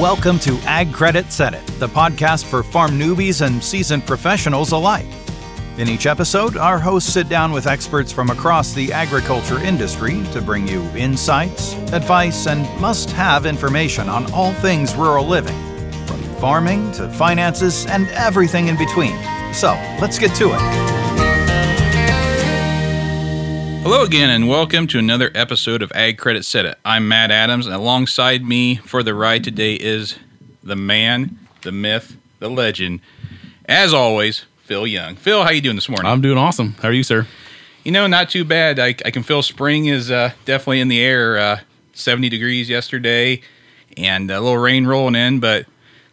Welcome to Ag Credit It, the podcast for farm newbies and seasoned professionals alike. In each episode, our hosts sit down with experts from across the agriculture industry to bring you insights, advice, and must have information on all things rural living, from farming to finances and everything in between. So let's get to it. Hello again, and welcome to another episode of Ag Credit Said It. I'm Matt Adams, and alongside me for the ride today is the man, the myth, the legend, as always, Phil Young. Phil, how you doing this morning? I'm doing awesome. How are you, sir? You know, not too bad. I, I can feel spring is uh, definitely in the air. Uh, 70 degrees yesterday, and a little rain rolling in, but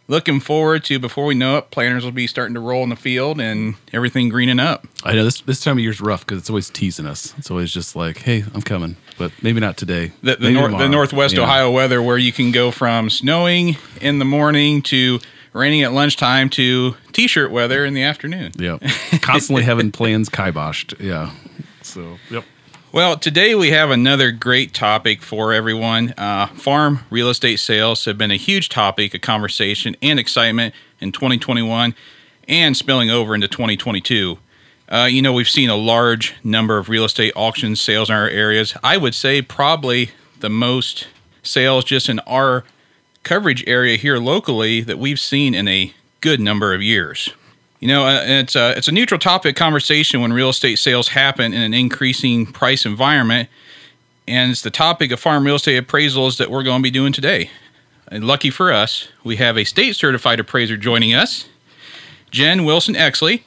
looking forward to before we know it, planters will be starting to roll in the field and everything greening up. I know this this time of year is rough because it's always teasing us. It's always just like, "Hey, I'm coming," but maybe not today. The, the, nor- the. Northwest. Ohio weather, where you can go from snowing in the morning to raining at lunchtime to t-shirt weather in the afternoon. Yeah, constantly having plans kiboshed. Yeah. So, yep. Well, today we have another great topic for everyone. Uh, farm real estate sales have been a huge topic of conversation and excitement in 2021 and spilling over into 2022. Uh, you know, we've seen a large number of real estate auction sales in our areas. I would say probably the most sales just in our coverage area here locally that we've seen in a good number of years. You know, uh, it's a it's a neutral topic conversation when real estate sales happen in an increasing price environment, and it's the topic of farm real estate appraisals that we're going to be doing today. And lucky for us, we have a state certified appraiser joining us, Jen Wilson Exley.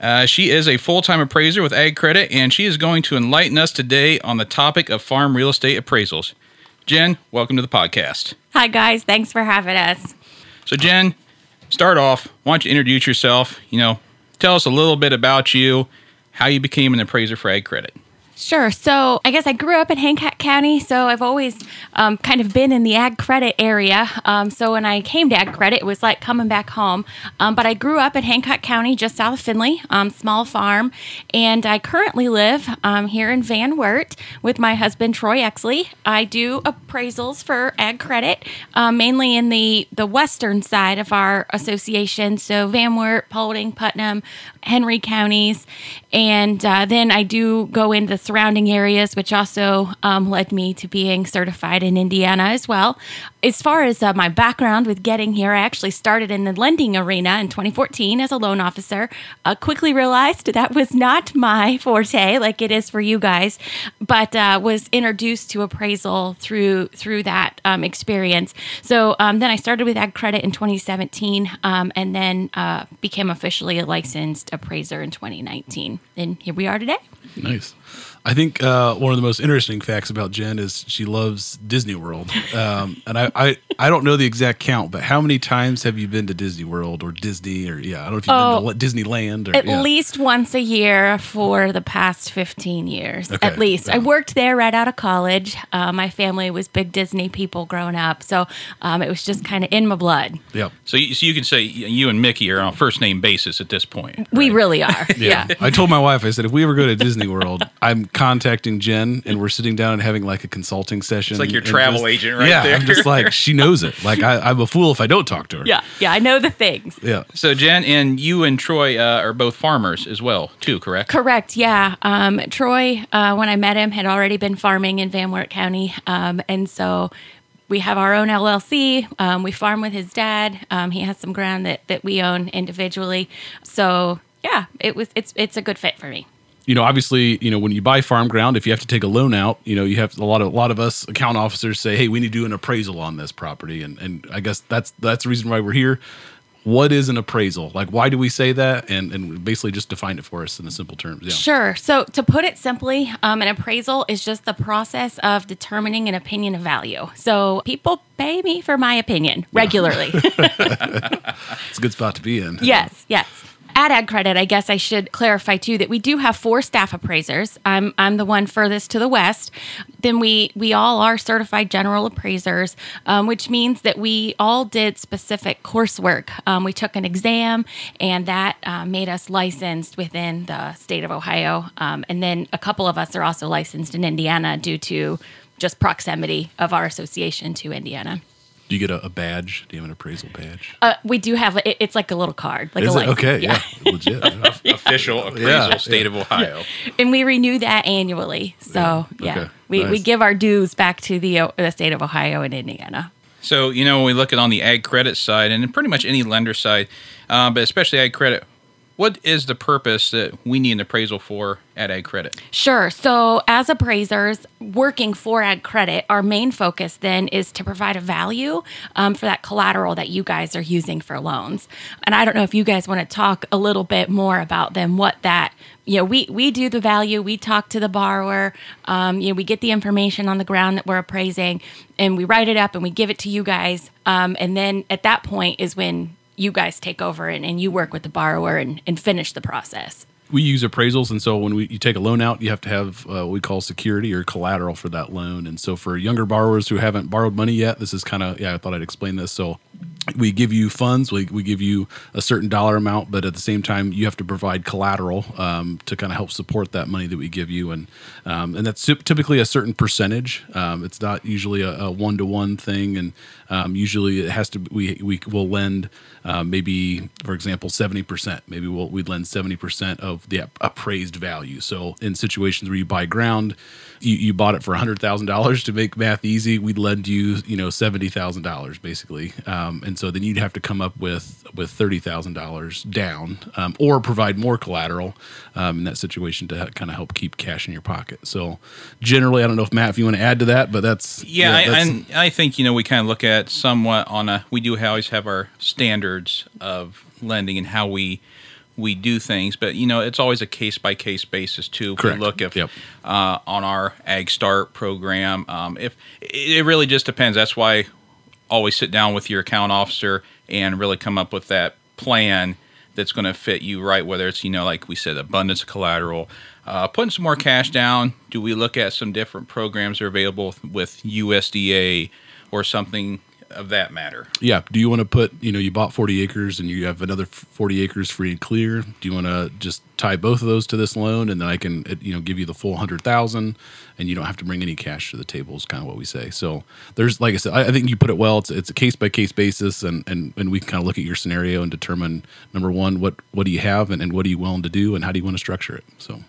Uh, she is a full time appraiser with Ag Credit, and she is going to enlighten us today on the topic of farm real estate appraisals. Jen, welcome to the podcast. Hi, guys. Thanks for having us. So, Jen, start off. Why don't you introduce yourself? You know, tell us a little bit about you, how you became an appraiser for Ag Credit. Sure. So, I guess I grew up in Hancock County, so I've always um, kind of been in the ag credit area. Um, so, when I came to ag credit, it was like coming back home. Um, but I grew up in Hancock County, just south of Findlay, um, small farm. And I currently live um, here in Van Wert with my husband, Troy Exley. I do appraisals for ag credit, um, mainly in the, the western side of our association. So, Van Wert, Paulding, Putnam, Henry counties. And uh, then I do go into the surrounding areas, which also um, led me to being certified in Indiana as well. As far as uh, my background with getting here, I actually started in the lending arena in 2014 as a loan officer. Uh, quickly realized that was not my forte, like it is for you guys, but uh, was introduced to appraisal through through that um, experience. So um, then I started with Ag Credit in 2017, um, and then uh, became officially a licensed appraiser in 2019. And here we are today. Nice. I think uh, one of the most interesting facts about Jen is she loves Disney World. Um, and I, I, I don't know the exact count, but how many times have you been to Disney World or Disney or, yeah, I don't know if you've Oh, been to Disneyland or, At yeah. least once a year for the past 15 years. Okay, At least. I worked there right out of college. Uh, my family was big Disney people growing up. So um, it was just kind of in my blood. Yeah. So you, so you can say you and Mickey are on a first name basis at this point. We really are. yeah. I told my wife, I said, if we ever go to Disney World, I'm contacting Jen and we're sitting down and having like a consulting session. It's like your travel just- agent right yeah, there. I'm just like, she knows it. Like, I, I'm a fool if I don't talk to her. Yeah. Yeah. I know the things. Yeah. So Jen and you and Troy uh, are both farmers as well, too, correct? Correct. Yeah. Um, Troy, uh, when I met him, had already been farming in Van Wert County, um, and so we have our own LLC. Um, we farm with his dad. Um, he has some ground that that we own individually. So yeah, it was it's it's a good fit for me. You know, obviously, you know, when you buy farm ground, if you have to take a loan out, you know, you have a lot of a lot of us account officers say, "Hey, we need to do an appraisal on this property," and and I guess that's that's the reason why we're here. What is an appraisal? Like, why do we say that? And and basically just define it for us in the simple terms. Yeah. Sure. So, to put it simply, um, an appraisal is just the process of determining an opinion of value. So, people pay me for my opinion regularly. It's a good spot to be in. yes, yes. At Ag Credit, I guess I should clarify too that we do have four staff appraisers. I'm I'm the one furthest to the west. Then we we all are certified general appraisers, um, which means that we all did specific coursework. Um, we took an exam, and that uh, made us licensed within the state of Ohio. Um, and then a couple of us are also licensed in Indiana due to just proximity of our association to Indiana. Do you get a, a badge? Do you have an appraisal badge? Uh, we do have it, it's like a little card, like Is a it license. okay? Yeah, legit. Official appraisal, Yeah, state of Ohio. and we renew that annually. So Yeah, yeah, okay, we, we give our dues back to the uh, the state of Ohio and Indiana. So, you know, when we look at on the ag credit side and pretty much any lender side, uh, but especially ag credit, what is the purpose that we need an appraisal for at ag credit? Sure. So, as appraisers working for Ag Credit, our main focus then is to provide a value um, for that collateral that you guys are using for loans. And I don't know if you guys want to talk a little bit more about then what that. You know, we we do the value. We talk to the borrower. Um, you know, we get the information on the ground that we're appraising, and we write it up and we give it to you guys. Um, and then at that point is when you guys take over and, and you work with the borrower and, and finish the process. we use appraisals, and so when we you take a loan out, you have to have uh, what we call security or collateral for that loan. And so for younger borrowers who haven't borrowed money yet, this is kind of yeah. I thought I'd explain this. So we give you funds, we, we give you a certain dollar amount, but at the same time, you have to provide collateral um, to kind of help support that money that we give you, and um, and that's typically a certain percentage. Um, it's not usually a one to one thing, and um, usually it has to. We we will lend uh, maybe, for example, seventy percent. Maybe we'll we'd lend seventy percent of the appraised value. So in situations where you buy ground, you, you bought it for hundred thousand dollars to make math easy. We'd lend you you know seventy thousand dollars basically, um, and so then you'd have to come up with with thirty thousand dollars down, um, or provide more collateral um, in that situation to kind of help keep cash in your pocket. So generally, I don't know if Matt, if you want to add to that, but that's Yeah, I, that's- and I think you know we kind of look at somewhat on a. We do always have our standards of lending and how we we do things, but you know it's always a case by case basis too. If we Correct. look if Yep. uh, on our Ag Start program, um, if it it really just depends. That's why always sit down with your account officer and really come up with that plan that's going to fit you right. Whether it's you know like we said, abundance of collateral, uh, putting some more cash down. Do we look at some different programs that are available with USDA or something of that matter? yeah. Do you want to put, you know, you bought 40 acres and you have another 40 acres free and clear? Do you want to just tie both of those to this loan and then I can, you know, give you the full 100,000 and you don't have to bring any cash to the table is kind of what we say. So there's, like I said, I, I think you put it well. It's, it's a case by case basis and, and, and we can kind of look at your scenario and determine number one, what, what do you have and, and what are you willing to do and how do you want to structure it? So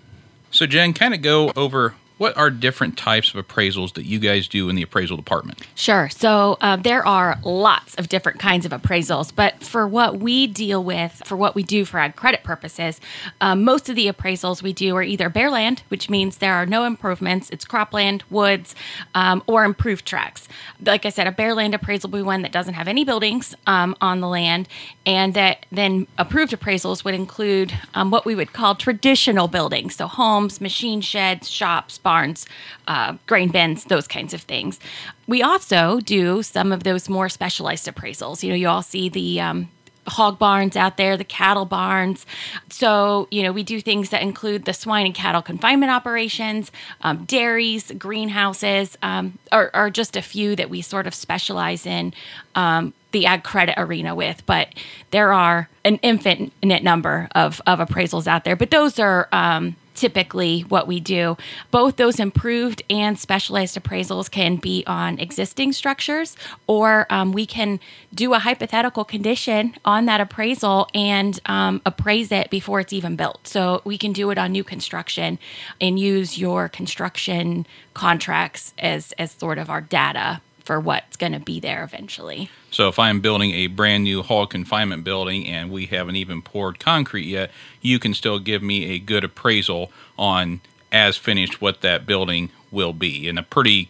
So Jen, kind of go over what are different types of appraisals that you guys do in the appraisal department. Sure. So uh, there are lots of different kinds of appraisals, but for what we deal with, for what we do for ag credit purposes, um, most of the appraisals we do are either bare land, which means there are no improvements, it's cropland, woods, um, or improved tracts. Like I said, a bare land appraisal would be one that doesn't have any buildings um, on the land, and that then approved appraisals would include um, what we would call traditional buildings, so homes, machine sheds, shops, barns, uh, grain bins, those kinds of things. We also do some of those more specialized appraisals. You know, you all see the um, hog barns out there, the cattle barns. So, you know, we do things that include the swine and cattle confinement operations, um, dairies, greenhouses, um, are, are just a few that we sort of specialize in. Um, the ag credit arena with, but there are an infinite number of, of appraisals out there. But those are um, typically what we do. Both those improved and specialized appraisals can be on existing structures, or um, we can do a hypothetical condition on that appraisal and um, appraise it before it's even built. So we can do it on new construction and use your construction contracts as as sort of our data for what's going to be there eventually. So if I'm building a brand new hall confinement building and we haven't even poured concrete yet, you can still give me a good appraisal on as finished what that building will be in a pretty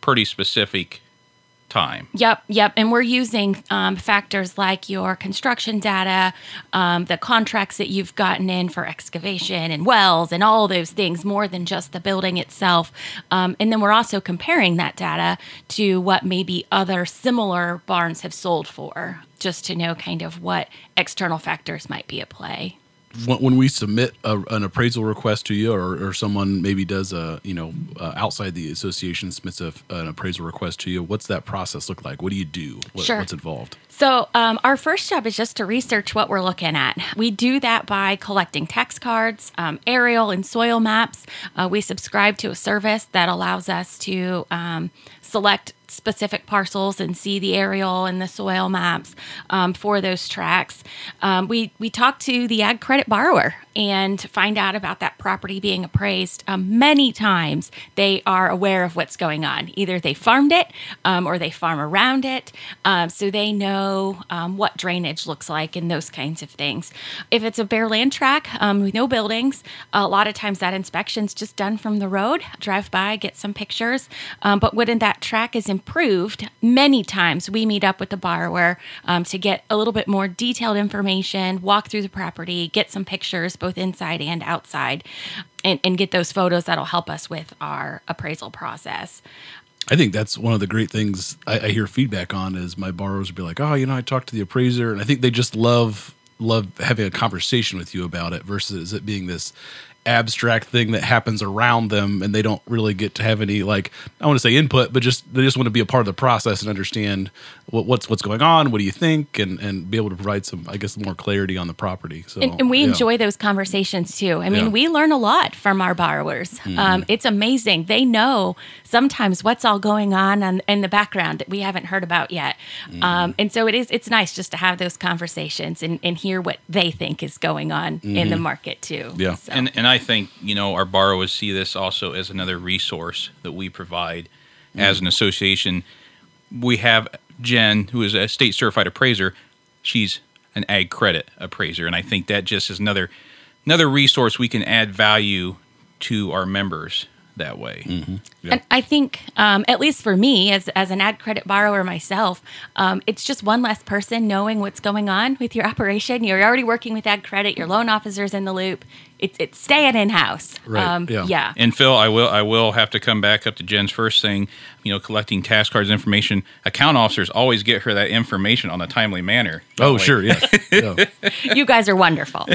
pretty specific time. Yep, yep. And we're using um, factors like your construction data, um, the contracts that you've gotten in for excavation and wells, and all those things more than just the building itself. Um, and then we're also comparing that data to what maybe other similar barns have sold for, just to know kind of what external factors might be at play. When, when we submit a, an appraisal request to you, or, or someone maybe does a you know uh, outside the association submits a, an appraisal request to you, what's that process look like? What do you do? What, Sure. What's involved? So, um, our first job is just to research what we're looking at. We do that by collecting tax cards, um, aerial and soil maps. Uh, we subscribe to a service that allows us to um, select specific parcels and see the aerial and the soil maps um, for those tracks. Um, we we talk to the ag credit borrower and find out about that property being appraised. Um, many times they are aware of what's going on. Either they farmed it um, or they farm around it, um, so they know um, what drainage looks like and those kinds of things. If it's a bare land track with no buildings, a lot of times that inspection's just done from the road. Drive by, get some pictures. But when that track is improved, many times we meet up with the borrower um, to get a little bit more detailed information, walk through the property, get some pictures both inside and outside, and, and get those photos that'll help us with our appraisal process. I think that's one of the great things I, I hear feedback on is my borrowers will be like, oh, you know, I talked to the appraiser, and I think they just love love having a conversation with you about it versus it being this abstract thing that happens around them and they don't really get to have any like I want to say input but just they just want to be a part of the process and understand what, what's what's going on what do you think and and be able to provide some I guess more clarity on the property so and, and we yeah. enjoy those conversations too I mean Yeah. we learn a lot from our borrowers Mm-hmm. um, it's amazing they know sometimes what's all going on on, in the background that we haven't heard about yet Mm-hmm. um, and so it is it's nice just to have those conversations and, and hear what they think is going on in the market too Mm-hmm. Yeah. So- And and I think you know our borrowers see this also as another resource that we provide as an association. We have Jen, who is a state certified appraiser. She's an ag credit appraiser, and I think that just is another another resource we can add value to our members that way. Yeah. And I think, um, at least for me, as, as an ag credit borrower myself, um, it's just one less person knowing what's going on with your operation. You're already working with ag credit. Your loan officer's in the loop. It's it's staying in house. Right, um, yeah. yeah. And Phil, I will I will have to come back up to Jen's first thing. You know, collecting tax cards information. Account officers always get her that information on a timely manner. Oh way- sure yes yeah. you guys are wonderful.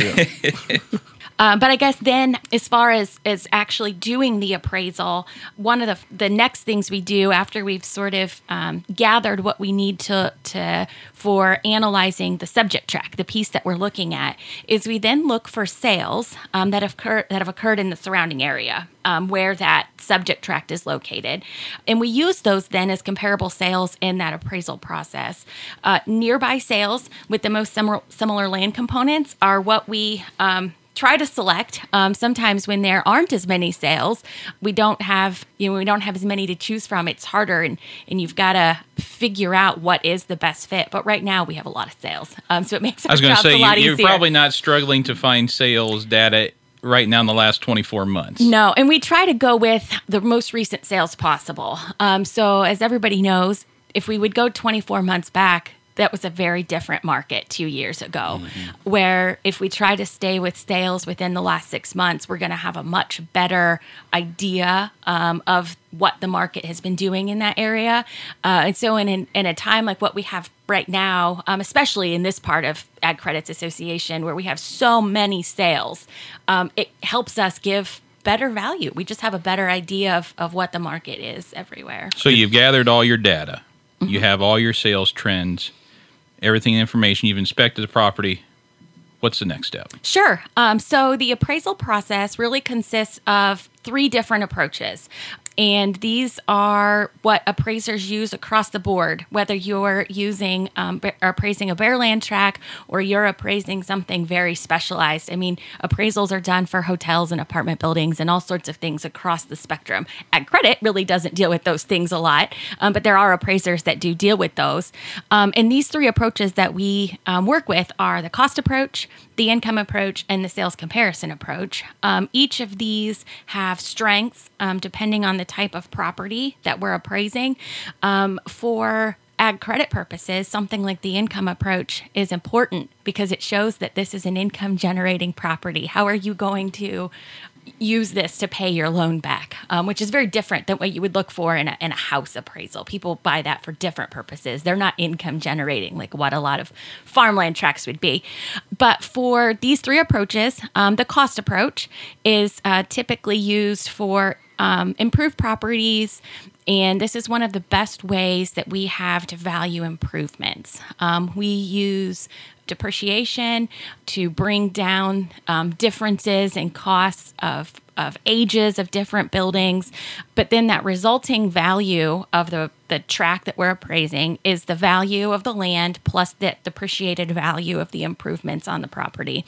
Uh, but I guess then, as far as as actually doing the appraisal, one of the the next things we do after we've sort of um, gathered what we need to to for analyzing the subject track, the piece that we're looking at, is we then look for sales um, that have occurred that have occurred in the surrounding area um, where that subject tract is located, and we use those then as comparable sales in that appraisal process. Uh, nearby sales with the most similar similar land components are what we um, try to select. Um, sometimes when there aren't as many sales, we don't have you know we don't have as many to choose from. It's harder, and and you've got to figure out what is the best fit. But right now we have a lot of sales, um, so it makes our I was going to jobs say a lot you, you're easier. probably not struggling to find sales data right now in the last 24 months. No, and we try to go with the most recent sales possible. Um, so, as everybody knows, if we would go 24 months back, that was a very different market two years ago. Where if we try to stay with sales within the last six months, we're going to have a much better idea um, of what the market has been doing in that area. Uh, and so, in, an, in a time like what we have right now, um, especially in this part of Ag Credits Association, where we have so many sales, um, it helps us give better value. We just have a better idea of, of what the market is everywhere. So you've gathered all your data. Mm-hmm. You have all your sales trends, everything information. You've inspected the property. What's the next step? Sure. Um, so the appraisal process really consists of three different approaches. And these are what appraisers use across the board, whether you're using um, appraising a bare land track or you're appraising something very specialized. I mean, appraisals are done for hotels and apartment buildings and all sorts of things across the spectrum. Ag credit really doesn't deal with those things a lot, um, but there are appraisers that do deal with those. Um, and these three approaches that we um, work with are the cost approach, the income approach, and the sales comparison approach. Um, each of these have strengths um, depending on the type of property that we're appraising. Um, for ag credit purposes, something like the income approach is important because it shows that this is an income generating property. How are you going to use this to pay your loan back, um, which is very different than what you would look for in a, in a house appraisal. People buy that for different purposes. They're not income generating like what a lot of farmland tracks would be. But for these three approaches, um, the cost approach is uh, typically used for um, improved properties. And this is one of the best ways that we have to value improvements. Um, we use depreciation to bring down um, differences in costs of of ages of different buildings, but then that resulting value of the the track that we're appraising is the value of the land plus the depreciated value of the improvements on the property.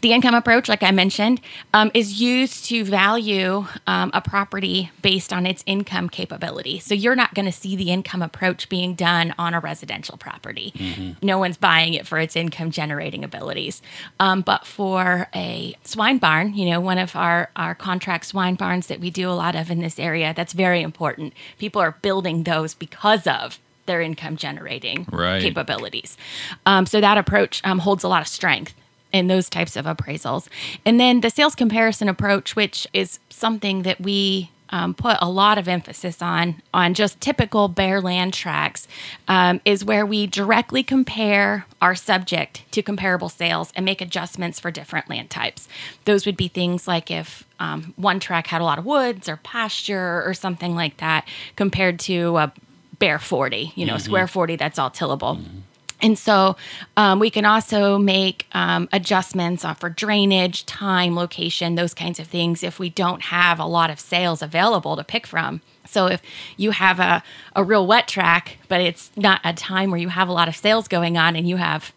The income approach, like I mentioned, um, is used to value um, a property based on its income capability. So you're not going to see the income approach being done on a residential property. Mm-hmm. No one's buying it for its income generating abilities. Um, but for a swine barn, you know, one of our, our contract swine barns that we do a lot of in this area, that's very important. People are building those because of their income generating right. capabilities. Um, so that approach um, holds a lot of strength in those types of appraisals. And then the sales comparison approach, which is something that we um, put a lot of emphasis on on just typical bare land tracks um, is where we directly compare our subject to comparable sales and make adjustments for different land types. Those would be things like if um, one track had a lot of woods or pasture or something like that compared to a bare 40, you know, mm-hmm. square 40 that's all tillable. Mm-hmm. And so um, we can also make um, adjustments for drainage, time, location, those kinds of things if we don't have a lot of sales available to pick from. So if you have a, a real wet track, but it's not a time where you have a lot of sales going on and you have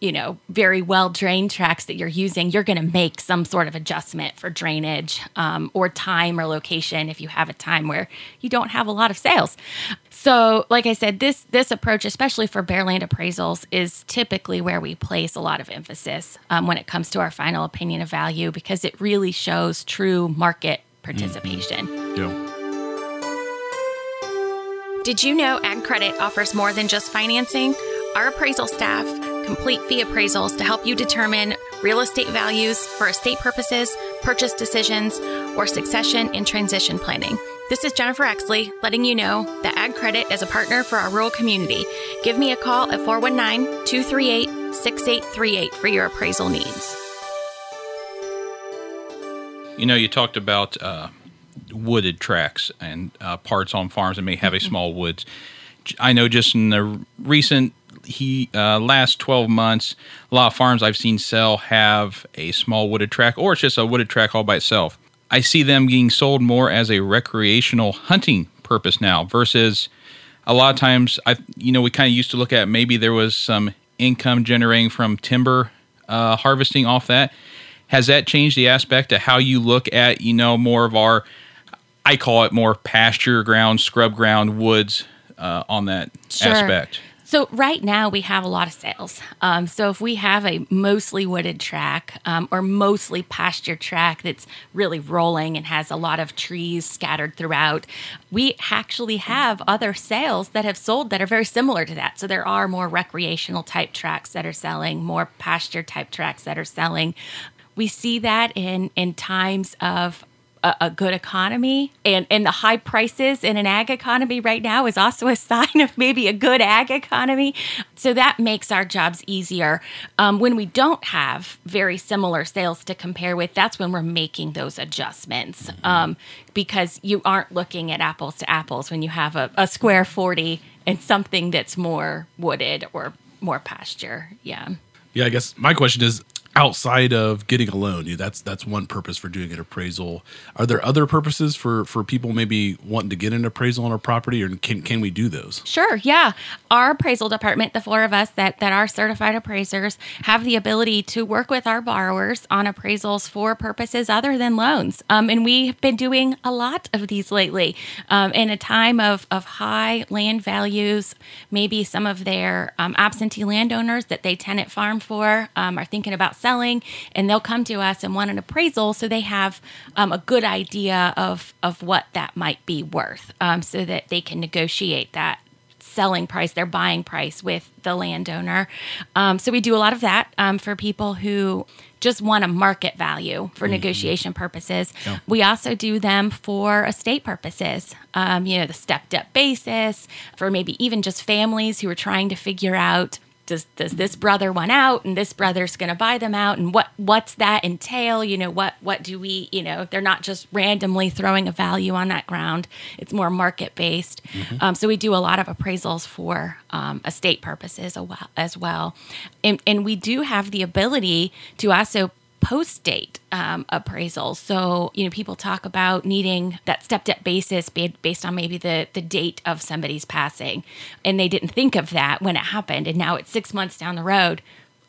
you know, very well drained tracks that you're using, you're going to make some sort of adjustment for drainage um, or time or location if you have a time where you don't have a lot of sales. So, like I said, this this approach, especially for bare land appraisals, is typically where we place a lot of emphasis um, when it comes to our final opinion of value because it really shows true market participation. Mm-hmm. Yeah. Did you know Ag Credit offers more than just financing? Our appraisal staff complete fee appraisals to help you determine real estate values for estate purposes, purchase decisions, or succession and transition planning. This is Jennifer Exley letting you know that Ag Credit is a partner for our rural community. Give me a call at 419 238 6838 for your appraisal needs. You know, you talked about uh, wooded tracks and uh, parts on farms that may have a small woods. I know just in the recent he uh, last 12 months a lot of farms i've seen sell have a small wooded track or it's just a wooded track all by itself. I see them being sold more as a recreational hunting purpose now versus a lot of times i you know we kind of used to look at maybe there was some income generating from timber uh, harvesting off that. Has that changed the aspect of how you look at you know more of our i call it more pasture ground scrub ground woods uh, on that sure. aspect so right now we have a lot of sales. Um, so if we have a mostly wooded track um, or mostly pasture track that's really rolling and has a lot of trees scattered throughout, we actually have other sales that have sold that are very similar to that. So there are more recreational type tracks that are selling, more pasture type tracks that are selling. We see that in in times of a, a, good economy and, and the high prices in an ag economy right now is also a sign of maybe a good ag economy. So that makes our jobs easier. Um, when we don't have very similar sales to compare with, that's when we're making those adjustments um, because you aren't looking at apples to apples when you have a, a square 40 and something that's more wooded or more pasture. Yeah. Yeah, I guess my question is outside of getting a loan that's that's one purpose for doing an appraisal. Are there other purposes for for people maybe wanting to get an appraisal on a property or can can we do those? Sure yeah. Our appraisal department the four of us that that are certified appraisers have the ability to work with our borrowers on appraisals for purposes other than loans. Um, and we've been doing a lot of these lately um, in a time of of high land values maybe some of their um, absentee landowners that they tenant farm for um, are thinking about selling and they'll come to us and want an appraisal so they have um, a good idea of of what that might be worth, um, so that they can negotiate that selling price, their buying price with the landowner. Um, so we do a lot of that um, for people who just want a market value for mm-hmm. negotiation purposes. Yeah. We also do them for estate purposes. Um, you know, the stepped up basis for maybe even just families who are trying to figure out does does this brother want out and this brother's going to buy them out? And what what's that entail? You know what what do we you know they're not just randomly throwing a value on that ground. It's more market based mm-hmm. um, so we do a lot of appraisals for um, estate purposes as well. And, and we do have the ability to also post date um, appraisals. So, you know, people talk about needing that stepped up basis based on maybe the, the date of somebody's passing. And they didn't think of that when it happened. And now it's six months down the road.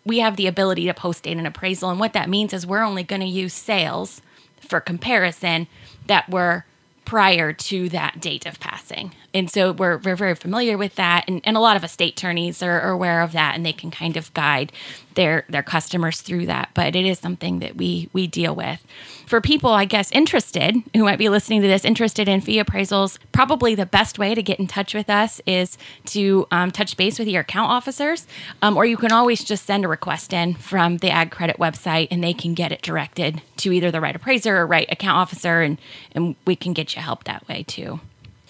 We have the ability to post date an appraisal. And what that means is we're only going to use sales for comparison that were prior to that date of passing. And so we're, we're very familiar with that. And, and a lot of estate attorneys are, are aware of that and they can kind of guide their, their customers through that. But it is something that we, we deal with. For people, I guess, interested who might be listening to this, interested in fee appraisals, probably the best way to get in touch with us is to um, touch base with your account officers. Um, or you can always just send a request in from the Ag Credit website and they can get it directed to either the right appraiser or right account officer. And, and we can get you help that way too.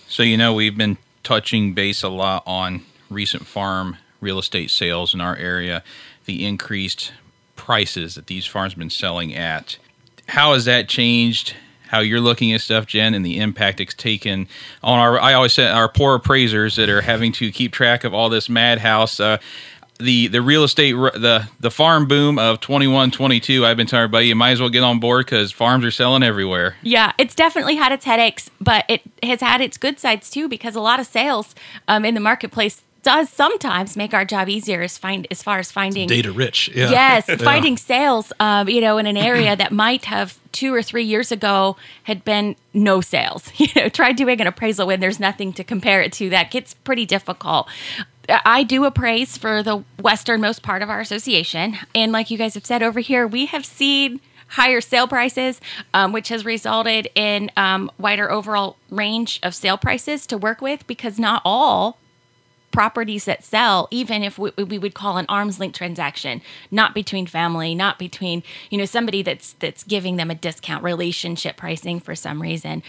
So, you know, we've been touching base a lot on recent farm real estate sales in our area, the increased prices that these farms have been selling at. How has that changed how you're looking at stuff, Jen, and the impact it's taken on our, I always say, our poor appraisers that are having to keep track of all this madhouse. Uh, the the real estate the the farm boom of 21 22 i've been telling everybody you might as well get on board because farms are selling everywhere yeah it's definitely had its headaches but it has had its good sides too because a lot of sales um, in the marketplace does sometimes make our job easier as find as far as finding data rich yeah. yes yeah. finding sales um, you know in an area that might have two or three years ago had been no sales you know try doing an appraisal when there's nothing to compare it to that gets pretty difficult I do appraise for the westernmost part of our association. And like you guys have said over here, we have seen higher sale prices, um, which has resulted in um, wider overall range of sale prices to work with because not all properties that sell even if we, we, would call an arm's length transaction not between family not between you know somebody that's that's giving them a discount relationship pricing for some reason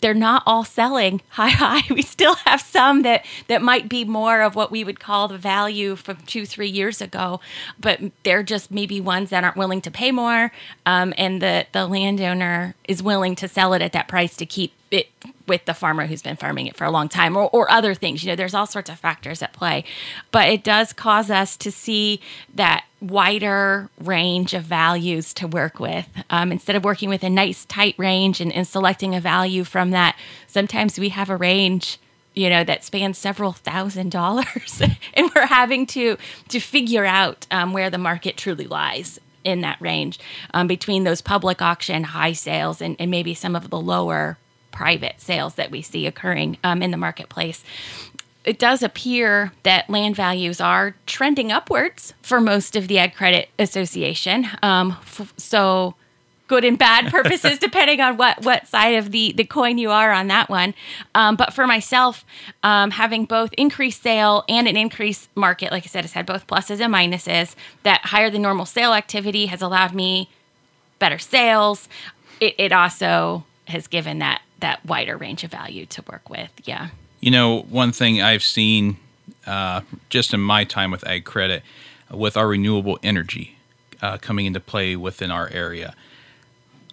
they're not all selling high high. We still have some that that might be more of what we would call the value from two three years ago, but they're just maybe ones that aren't willing to pay more, um, and the the landowner is willing to sell it at that price to keep it with the farmer who's been farming it for a long time or, or other things. You know there's all sorts of factors at play. But it does cause us to see that wider range of values to work with. Um, instead of working with a nice tight range and, and selecting a value from that sometimes we have a range you know that spans several thousand dollars and we're having to to figure out um, where the market truly lies in that range um, between those public auction high sales and, and maybe some of the lower private sales that we see occurring um, in the marketplace. It does appear that land values are trending upwards for most of the Ag Credit Association. Um, f- so, good and bad purposes depending on what what side of the the coin you are on that one um, but for myself um, having both increased sale and an increased market like i said has had both pluses and minuses that higher than normal sale activity has allowed me better sales it, it also has given that that wider range of value to work with. Yeah. You know, one thing I've seen uh, just in my time with Ag Credit, with our renewable energy uh, coming into play within our area.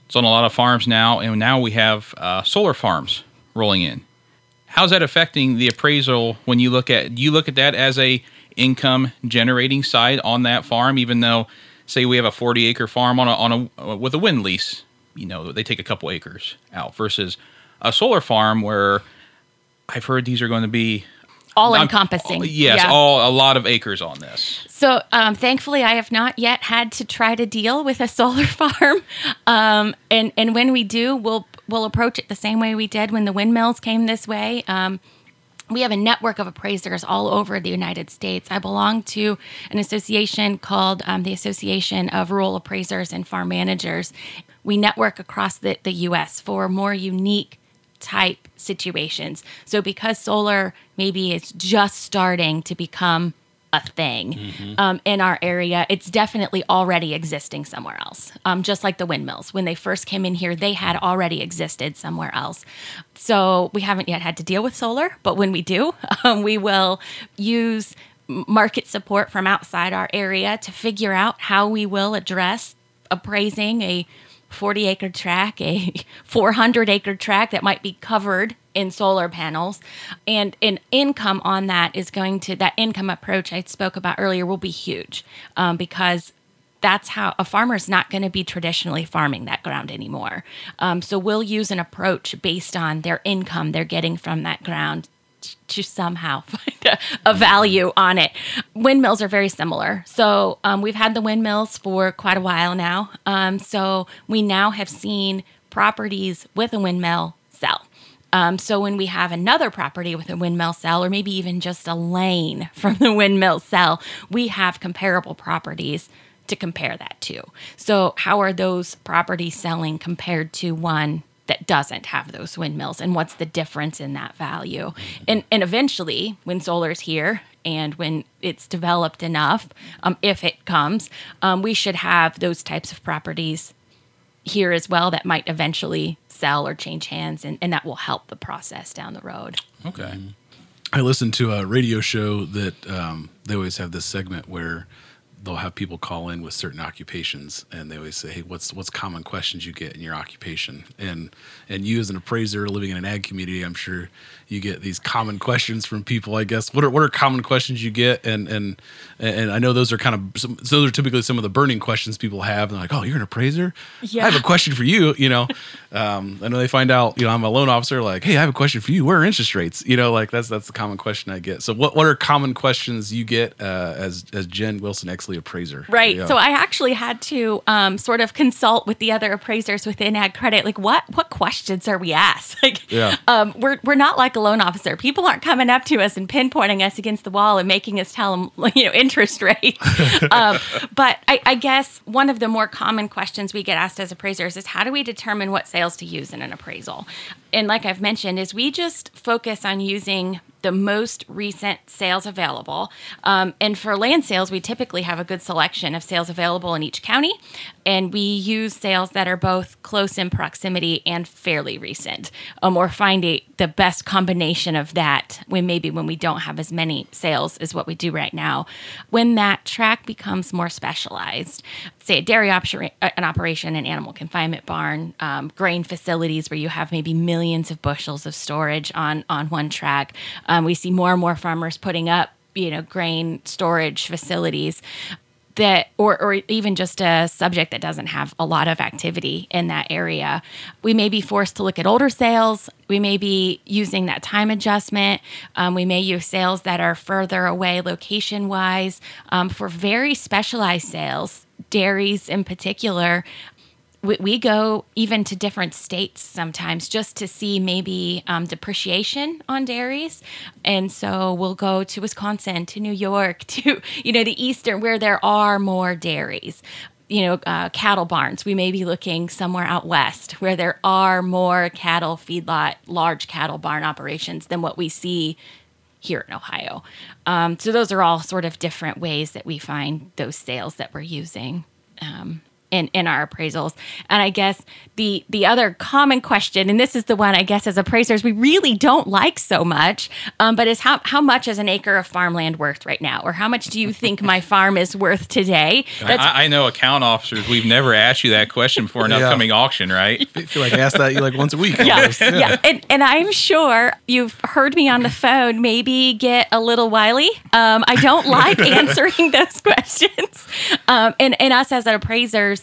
It's on a lot of farms now, and now we have uh, solar farms rolling in. How's that affecting the appraisal when you look at you look at that as a income generating side on that farm? Even though, say, we have a forty acre farm on a on a with a wind lease, you know, they take a couple acres out versus a solar farm where I've heard these are going to be all encompassing. Yes, yeah. all a lot of acres on this. So, um, thankfully, I have not yet had to try to deal with a solar farm. Um, and and when we do, we'll we'll approach it the same way we did when the windmills came this way. Um, we have a network of appraisers all over the United States. I belong to an association called um, the Association of Rural Appraisers and Farm Managers. We network across the, the U.S. for more unique type situations. So because solar maybe is just starting to become a thing mm-hmm. um, in our area, it's definitely already existing somewhere else. Um, just like the windmills, when they first came in here, they had already existed somewhere else. So we haven't yet had to deal with solar, but when we do, um, we will use market support from outside our area to figure out how we will address appraising a 40 acre track, a 400 acre track that might be covered in solar panels. And an income on that is going to, that income approach I spoke about earlier will be huge um, because that's how a farmer's not going to be traditionally farming that ground anymore. Um, so we'll use an approach based on their income they're getting from that ground to somehow find a, a, value on it. Windmills are very similar. So um, we've had the windmills for quite a while now. Um, so we now have seen properties with a windmill sell. Um, so when we have another property with a windmill sell, or maybe even just a lane from the windmill sell, we have comparable properties to compare that to. So how are those properties selling compared to one that doesn't have those windmills and what's the difference in that value? And and eventually when solar's here and when it's developed enough um, if it comes um, we should have those types of properties here as well that might eventually sell or change hands and, and that will help the process down the road. Okay. I listened to a radio show that um, they always have this segment where they'll have people call in with certain occupations and they always say hey what's what's common questions you get in your occupation? And and you as an appraiser living in an ag community i'm sure you get these common questions from people i guess. What are what are common questions you get? And and and i know those are kind of some, those are typically some of the burning questions people have. And they're like oh you're an appraiser? Yeah. i have a question for you you know? Um, i know they find out you know i'm a loan officer like hey i have a question for you. Where are interest rates? You know like that's that's the common question i get. So what what are common questions you get uh, as as jen wilson exley appraiser right yeah. so i actually had to um, sort of consult with the other appraisers within ag credit like what what questions are we asked like yeah. um, we're, we're not like a loan officer. People aren't coming up to us and pinpointing us against the wall and making us tell them, you know, interest rate. um, but I, I, guess one of the more common questions we get asked as appraisers is how do we determine what sales to use in an appraisal? And like I've mentioned, is we just focus on using the most recent sales available. Um, and for land sales, we typically have a good selection of sales available in each county. And we use sales that are both close in proximity and fairly recent. Um, or find a, the best combination of that when maybe when we don't have as many sales as what we do right now. When that track becomes more specialized, say a dairy opera- uh, an operation, an animal confinement barn, um, grain facilities where you have maybe millions of bushels of storage on on one track. Um, we see more and more farmers putting up you know grain storage facilities that or or even just a subject that doesn't have a lot of activity in that area. We may be forced to look at older sales. We may be using that time adjustment. Um, we may use sales that are further away location wise um, for very specialized sales dairies in particular we, we go even to different states sometimes just to see maybe um, depreciation on dairies. And so we'll go to Wisconsin, to New York, to, you know, the Eastern where there are more dairies you know, uh, cattle barns. We may be looking somewhere out west where there are more cattle feedlot, large cattle barn operations than what we see here in Ohio. Um, so those are all sort of different ways that we find those sales that we're using. Um, in, in our appraisals. And I guess the the other common question, and this is the one I guess as appraisers we really don't like so much, um, but is how how much is an acre of farmland worth right now, or how much do you think my farm is worth today? I, I, know account officers. We've never asked you that question for an yeah. upcoming auction, right? I feel like I ask that you like once a week. Yeah, yeah, yeah. And, and I'm sure you've heard me on the phone. Maybe get a little wily. Um, I don't like answering those questions, um, and and us as appraisers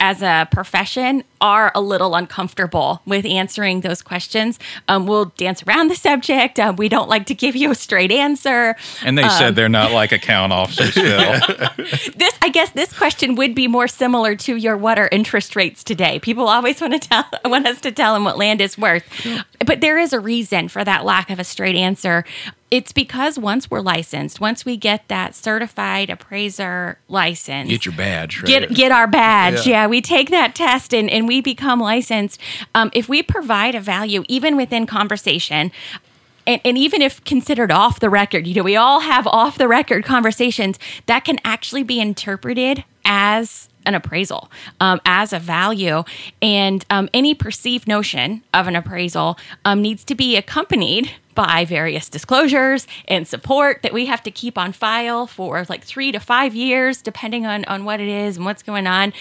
as a profession are a little uncomfortable with answering those questions. Um, we'll dance around the subject. Um, we don't like to give you a straight answer. And they um, said they're not like account officers, this, I guess, this question would be more similar to your what are interest rates today? People always want to tell want us to tell them what land is worth, but there is a reason for that lack of a straight answer it's because once we're licensed, once we get that certified appraiser license, get your badge, right? get get our badge. Yeah. yeah. We take that test and and we become licensed. Um, if we provide a value, even within conversation, and, and, even if considered off the record, you know, we all have off the record conversations that can actually be interpreted as an appraisal, um, as a value. And um, any perceived notion of an appraisal um, needs to be accompanied by various disclosures and support that we have to keep on file for like three to five years, depending on, on what it is and what's going on.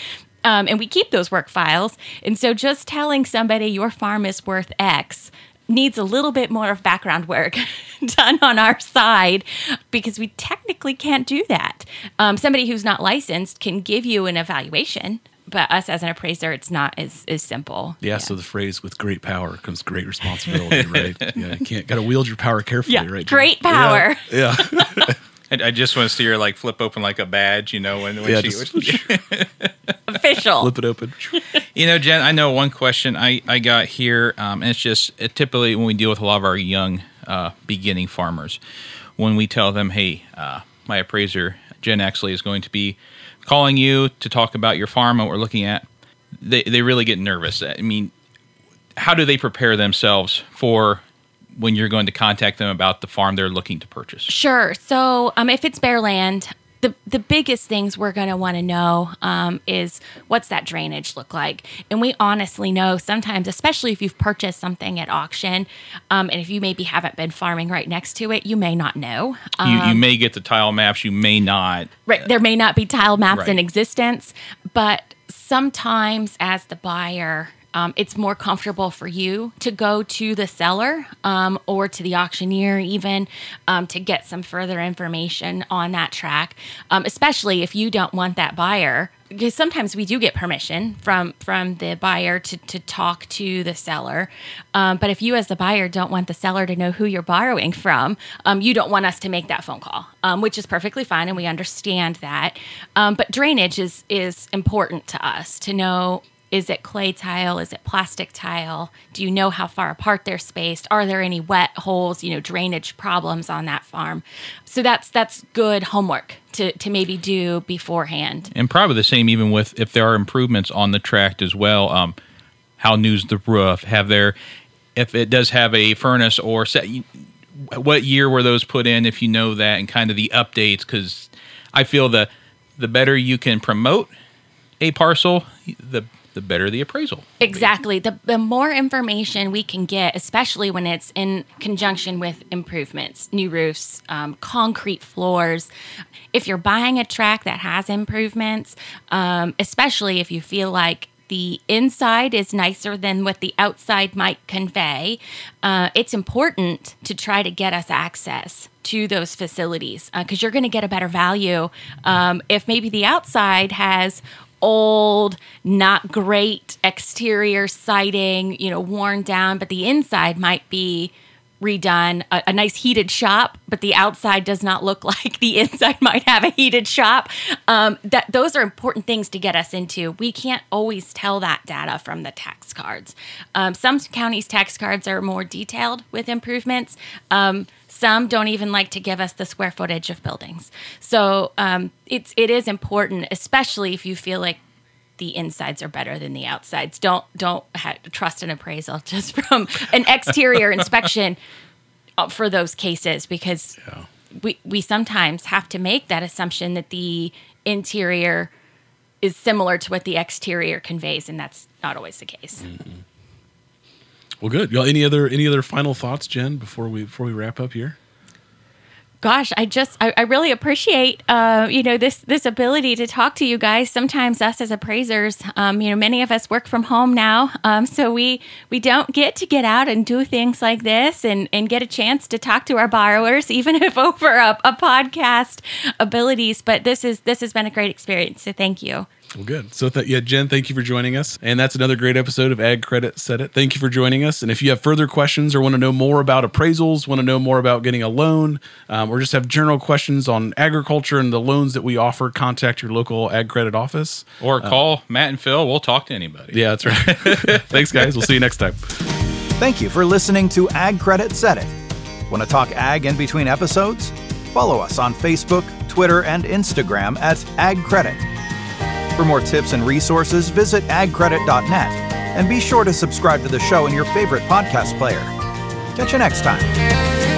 Um, and we keep those work files. And so just telling somebody your farm is worth X needs a little bit more of background work done on our side because we technically can't do that. Um, somebody who's not licensed can give you an evaluation, but us as an appraiser, it's not as, as simple. Yeah, so the phrase "with great power comes great responsibility," right? Yeah, you can't got to wield your power carefully, Yeah, right? Jim? great power. Yeah, yeah. I, I just want to see her like flip open like a badge, you know, when, when Yeah, she, just- when- Official. flip it open. You know, Jen, I know one question I, I got here, um, and it's just it, typically when we deal with a lot of our young uh, beginning farmers, when we tell them, hey, uh, my appraiser, Jen Exley, is going to be calling you to talk about your farm and what we're looking at, they, they really get nervous. I mean, how do they prepare themselves for when you're going to contact them about the farm they're looking to purchase? Sure. So, um, if it's bare land, the the biggest things we're going to want to know um, is what's that drainage look like, and we honestly know sometimes, especially if you've purchased something at auction, um, and if you maybe haven't been farming right next to it, you may not know. Um, You, you may get the tile maps, you may not. Right. There may not be tile maps in existence, but sometimes as the buyer, um, it's more comfortable for you to go to the seller um, or to the auctioneer, even um, to get some further information on that track, um, especially if you don't want that buyer. Because sometimes we do get permission from from the buyer to, to talk to the seller, um, but if you as the buyer don't want the seller to know who you're borrowing from, um, you don't want us to make that phone call, which is perfectly fine, and we understand that. But drainage is is important to us to know. Is it clay tile? Is it plastic tile? Do you know how far apart they're spaced? Are there any wet holes, you know, drainage problems on that farm? So that's that's good homework to, to maybe do beforehand. and probably the same even with if there are improvements on the tract as well. Um, how new's the roof? Have there, if it does have a furnace or set, what year were those put in? If you know that, and kind of the updates, because I feel the the better you can promote a parcel, the the better the appraisal. Exactly. The, the more information we can get, especially when it's in conjunction with improvements, new roofs, um, concrete floors. If you're buying a track that has improvements, um, especially if you feel like the inside is nicer than what the outside might convey, uh, it's important to try to get us access to those facilities because you're going to get a better value um, if maybe the outside has old, not great exterior siding, you know, worn down, but the inside might be redone, a, a nice heated shop, but the outside does not look like the inside might have a heated shop. Um, that those are important things to get us into. We can't always tell that data from the tax cards. Um, some counties' tax cards are more detailed with improvements. Um, some don't even like to give us the square footage of buildings. So um, it's it is important, especially if you feel like the insides are better than the outsides. Don't don't ha- trust an appraisal just from an exterior inspection uh, for those cases because we we sometimes have to make that assumption that the interior is similar to what the exterior conveys, and that's not always the case. Well, good. Y'all, any other any other final thoughts, Jen, before we before we wrap up here? Gosh i just I, I really appreciate uh, you know this this ability to talk to you guys. Sometimes us as appraisers um, you know many of us work from home now um, so we we don't get to get out and do things like this and and get a chance to talk to our borrowers even if over a, a podcast abilities but this is this has been a great experience so thank you Well, good. So, th- yeah, Jen, thank you for joining us. And that's another great episode of Ag Credit Set It. Thank you for joining us. And if you have further questions or want to know more about appraisals, want to know more about getting a loan, um, or just have general questions on agriculture and the loans that we offer, contact your local Ag Credit office. Or call Matt and Phil. We'll talk to anybody. Yeah, that's right. Thanks, guys. We'll see you next time. Thank you for listening to Ag Credit Set It. Want to talk ag in between episodes? Follow us on Facebook, Twitter, and Instagram at Ag Credit. For more tips and resources, visit agcredit.net and be sure to subscribe to the show in your favorite podcast player. Catch you next time.